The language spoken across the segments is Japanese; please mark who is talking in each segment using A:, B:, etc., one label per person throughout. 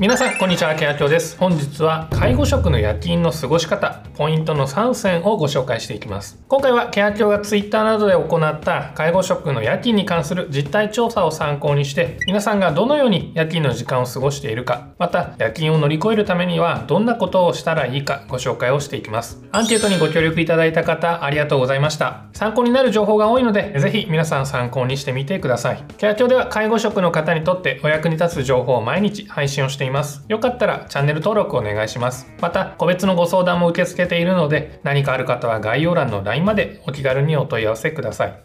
A: 皆さん、こんにちは、ケアキョです。本日は、介護職の夜勤の過ごし方、ポイントの3選をご紹介していきます。今回は、ケアキョが Twitter などで行った介護職の夜勤に関する実態調査を参考にして、皆さんがどのように夜勤の時間を過ごしているか、また、夜勤を乗り越えるためには、どんなことをしたらいいか、ご紹介をしていきます。アンケートにご協力いただいた方、ありがとうございました。参考になる情報が多いので、ぜひ皆さん参考にしてみてください。ケアキョでは、介護職の方にとってお役に立つ情報を毎日配信をしています。よかったらったらチャンネル登録お願いします。また、個別のご相談も受け付けているので、何かある方は概要欄の LINE までお気軽にお問い合わせください。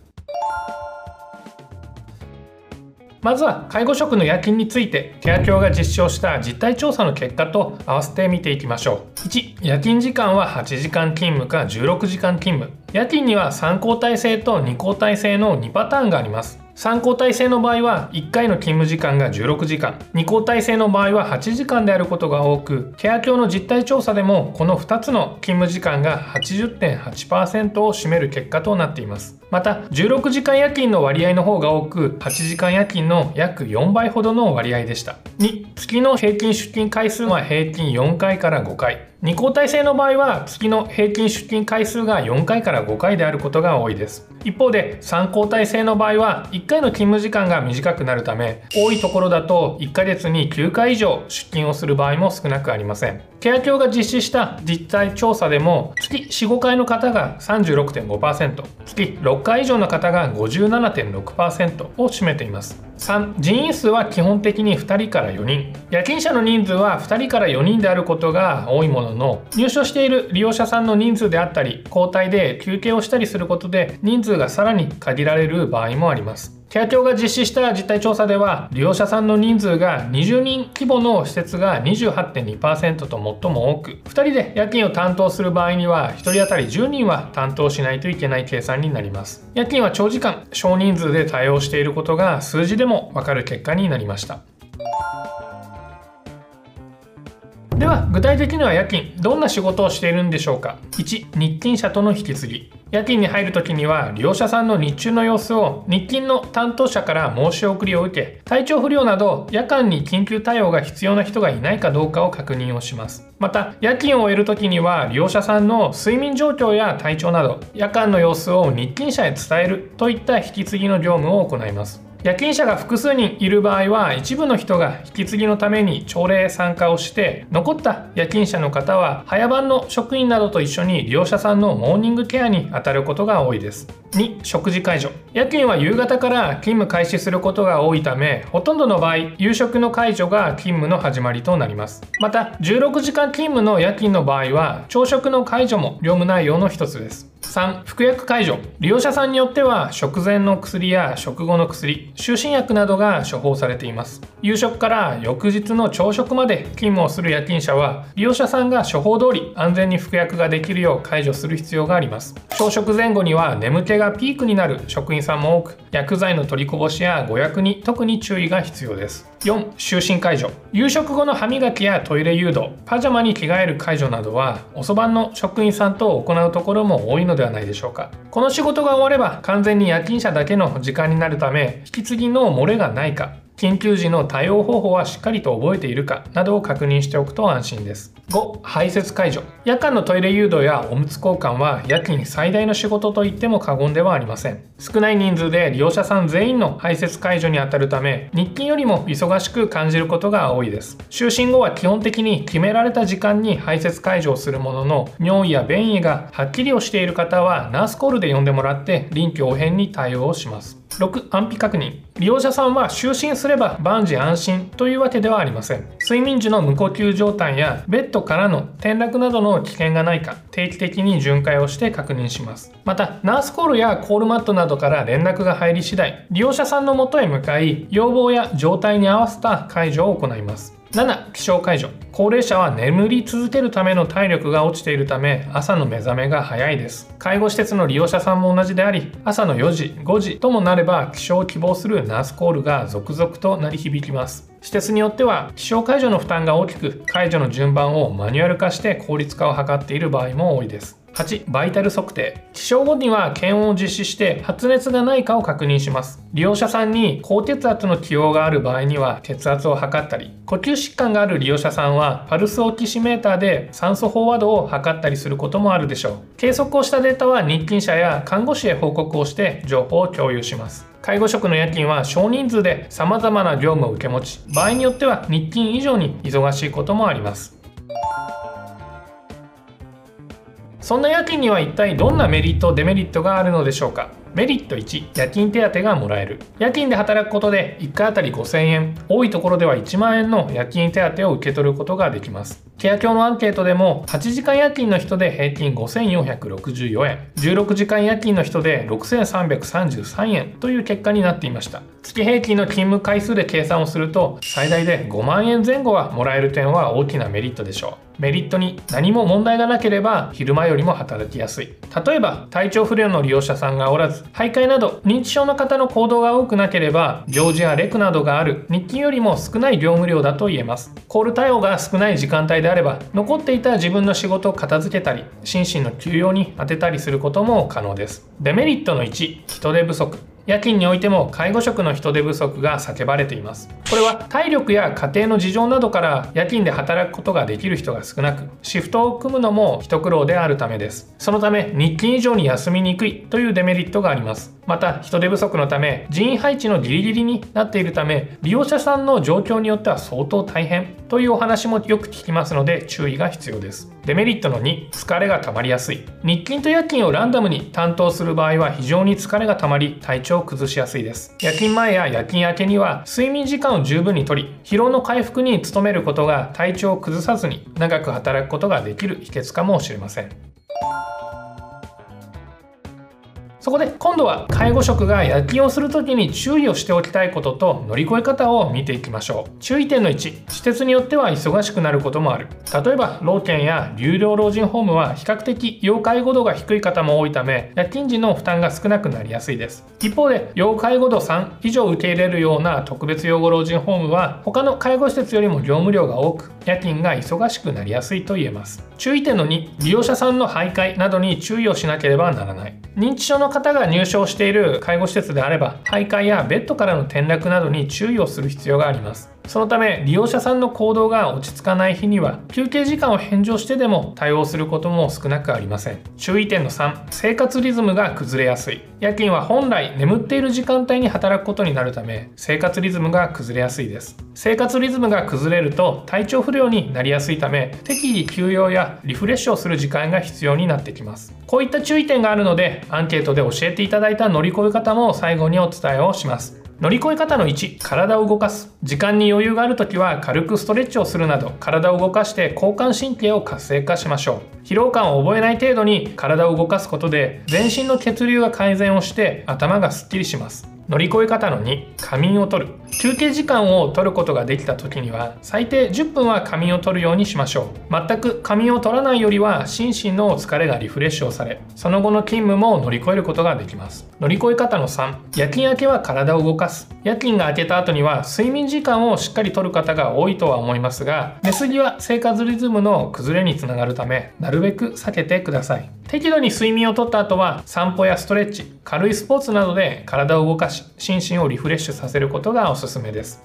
A: まずは介護職の夜勤についてケア協が実証した実態調査の結果と合わせて見ていきましょう1夜勤時間は8時間勤務か16時間勤務夜勤には3交代制と2交代制の2パターンがあります3交代制の場合は1回の勤務時間が16時間。2交代制の場合は8時間であることが多くケア協の実態調査でもこの2つの勤務時間が80.8%を占める結果となっています。また16時間夜勤の割合の方が多く8時間夜勤の約4倍ほどの割合でした。2月の平均出勤回数は平均4回から5回。2交代制の場合は月の平均出勤回数が4回から5回であることが多いです。一方で3交代制の場合は1回の勤務時間が短くなるため多いところだと1ヶ月に9回以上出勤をする場合も少なくありません。ケア協が実施した実態調査でも月45回の方が36.5%月6回以上の方が57.6%を占めています。3人員数は基本的に2人から4人。夜勤者の人数は2人から4人であることが多いものの入所している利用者さんの人数であったり交代で休憩をしたりすることで人数がさらに限られる場合もあります。ケア協が実施した実態調査では利用者さんの人数が20人規模の施設が28.2%と最も多く2人で夜勤を担当する場合には1人当たり10人は担当しないといけない計算になります。夜勤は長時間少人数で対応していることが数字でもわかる結果になりました。では具体的には夜勤どんな仕事をしているんでしょうか？1日勤者との引き継ぎ。夜勤に入る時には利用者さんの日中の様子を日勤の担当者から申し送りを受け体調不良など夜間に緊急対応が必要な人がいないかどうかを確認をします。また夜勤を終える時には利用者さんの睡眠状況や体調など夜間の様子を日勤者へ伝えるといった引き継ぎの業務を行います。夜勤者が複数人いる場合は一部の人が引き継ぎのために朝礼参加をして残った夜勤者の方は早番の職員などと一緒に利用者さんのモーニングケアに当たることが多いです。2食事解除夜勤は夕方から勤務開始することが多いためほとんどの場合夕食の解除が勤務の始まりとなります。また16時間勤務の夜勤の場合は朝食の解除も業務内容の一つです。3服薬解除利用者さんによっては食前の薬や食後の薬就寝薬などが処方されています。夕食から翌日の朝食まで勤務をする夜勤者は利用者さんが処方通り安全に服薬ができるよう解除する必要があります。朝食前後には眠気がピークになる職員さんも多く薬剤の取りこぼしや誤薬に特に注意が必要です。4就寝解除夕食後の歯磨きやトイレ誘導パジャマに着替える解除などは遅番の職員さんと行うところも多いのではないでしょうか。この仕事が終われば完全に夜勤者だけの時間になるため引き継ぎの漏れがないか。緊急時の対応方法はしっかりと覚えているかなどを確認しておくと安心です。5排泄解除。夜間のトイレ誘導やおむつ交換は夜勤最大の仕事と言っても過言ではありません。少ない人数で利用者さん全員の排泄解除にあたるため日勤よりも忙しく感じることが多いです。就寝後は基本的に決められた時間に排泄解除をするものの尿意や便意がはっきりをしている方はナースコールで呼んでもらって臨機応変に対応をします。6安否確認。利用者さんは就寝すれば万事安心というわけではありません。睡眠時の無呼吸状態やベッドからの転落などの危険がないか定期的に巡回をして確認します。またナースコールやコールマットなどから連絡が入り次第利用者さんのもとへ向かい要望や状態に合わせた解除を行います。7起床解除高齢者は眠り続けるための体力が落ちているため朝の目覚めが早いです。介護施設の利用者さんも同じであり朝の4時5時ともなれば起床を希望するナースコールが続々と鳴り響きます。施設によっては起床解除の負担が大きく解除の順番をマニュアル化して効率化を図っている場合も多いです。8バイタル測定。起床後には検温を実施して発熱がないかを確認します。利用者さんに高血圧の起用がある場合には血圧を測ったり呼吸疾患がある利用者さんはパルスオキシメーターで酸素飽和度を測ったりすることもあるでしょう。計測をしたデータは日勤者や看護師へ報告をして情報を共有します。介護職の夜勤は少人数で様々な業務を受け持ち場合によっては日勤以上に忙しいこともあります。そんな夜勤には一体どんなメリットデメリットがあるのでしょうか？メリット1夜勤手当がもらえる。夜勤で働くことで1回あたり5000円多いところでは1万円の夜勤手当を受け取ることができます。ケア協のアンケートでも8時間夜勤の人で平均5464円16時間夜勤の人で6333円という結果になっていました。月平均の勤務回数で計算をすると最大で5万円前後はもらえる点は大きなメリットでしょう。メリットに何も問題がなければ昼間よりも働きやすい。例えば体調不良の利用者さんがおらず徘徊など認知症の方の行動が多くなければ行事やレクなどがある日勤よりも少ない業務量だと言えます。コール対応が少ない時間帯であれば残っていた自分の仕事を片付けたり心身の休養に充てたりすることも可能です。デメリットの1人手不足。夜勤においても介護職の人手不足が叫ばれています。これは体力や家庭の事情などから夜勤で働くことができる人が少なくシフトを組むのも一苦労であるためです。そのため日勤以上に休みにくいというデメリットがあります。また人手不足のため人員配置のギリギリになっているため利用者さんの状況によっては相当大変。というお話もよく聞きますので注意が必要です。デメリットの2疲れが溜まりやすい。日勤と夜勤をランダムに担当する場合は非常に疲れが溜まり体調を崩しやすいです。夜勤前や夜勤明けには睡眠時間を十分にとり疲労の回復に努めることが体調を崩さずに長く働くことができる秘訣かもしれません。そこで今度は介護職が夜勤をする時に注意をしておきたいことと乗り越え方を見ていきましょう。注意点の1施設によっては忙しくなることもある。例えば老犬や有料老人ホームは比較的要介護度が低い方も多いため夜勤時の負担が少なくなりやすいです。一方で要介護度3以上受け入れるような特別養護老人ホームは他の介護施設よりも業務量が多く夜勤が忙しくなりやすいと言えます。注意点の2利用者さんの徘徊などに注意をしなければならない。認知症の方が入所している介護施設であれば徘徊やベッドからの転落などに注意をする必要があります。そのため利用者さんの行動が落ち着かない日には休憩時間を返上してでも対応することも少なくありません。注意点の3生活リズムが崩れやすい。夜勤は本来眠っている時間帯に働くことになるため生活リズムが崩れやすいです。生活リズムが崩れると体調不良になりやすいため適宜休養やリフレッシュをする時間が必要になってきます。こういった注意点があるのでアンケートで教えていただいた乗り越え方も最後にお伝えをします。乗り越え方の1体を動かす。時間に余裕がある時は軽くストレッチをするなど体を動かして交感神経を活性化しましょう。疲労感を覚えない程度に体を動かすことで全身の血流が改善をして頭がすっきりします。乗り越え方の2仮眠をとる。休憩時間を取ることができた時には最低10分は仮眠を取るようにしましょう。全く仮眠を取らないよりは心身の疲れがリフレッシュをされその後の勤務も乗り越えることができます。乗り越え方の3夜勤明けは体を動かす。夜勤が明けた後には睡眠時間をしっかりとる方が多いとは思いますが寝すぎは生活リズムの崩れにつながるためなるべく避けてください。適度に睡眠をとった後は散歩やストレッチ軽いスポーツなどで体を動かし心身をリフレッシュさせることがおすすめです。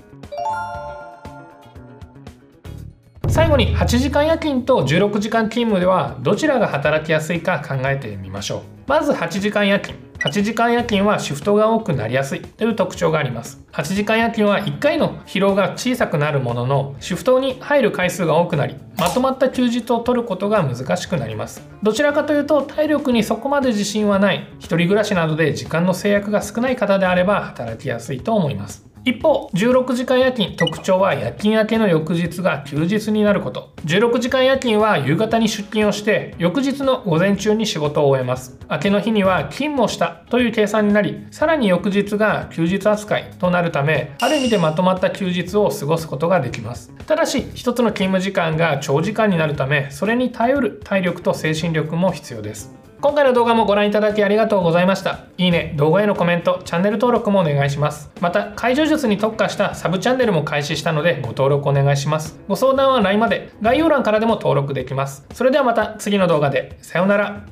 A: 最後に8時間夜勤と16時間勤務ではどちらが働きやすいか考えてみましょう。まず8時間夜勤。8時間夜勤はシフトが多くなりやすいという特徴があります。8時間夜勤は1回の疲労が小さくなるもののシフトに入る回数が多くなりまとまった休日を取ることが難しくなります。どちらかというと体力にそこまで自信はない一人暮らしなどで時間の制約が少ない方であれば働きやすいと思います。一方16時間夜勤特徴は夜勤明けの翌日が休日になること。16時間夜勤は夕方に出勤をして翌日の午前中に仕事を終えます。明けの日には勤務をしたという計算になりさらに翌日が休日扱いとなるためある意味でまとまった休日を過ごすことができます。ただし一つの勤務時間が長時間になるためそれに頼る体力と精神力も必要です。今回の動画もご覧いただきありがとうございました。いいね動画へのコメントチャンネル登録もお願いします。また解除術に特化したサブチャンネルも開始したのでご登録お願いします。ご相談は LINE まで。概要欄からでも登録できます。それではまた次の動画で。さようなら。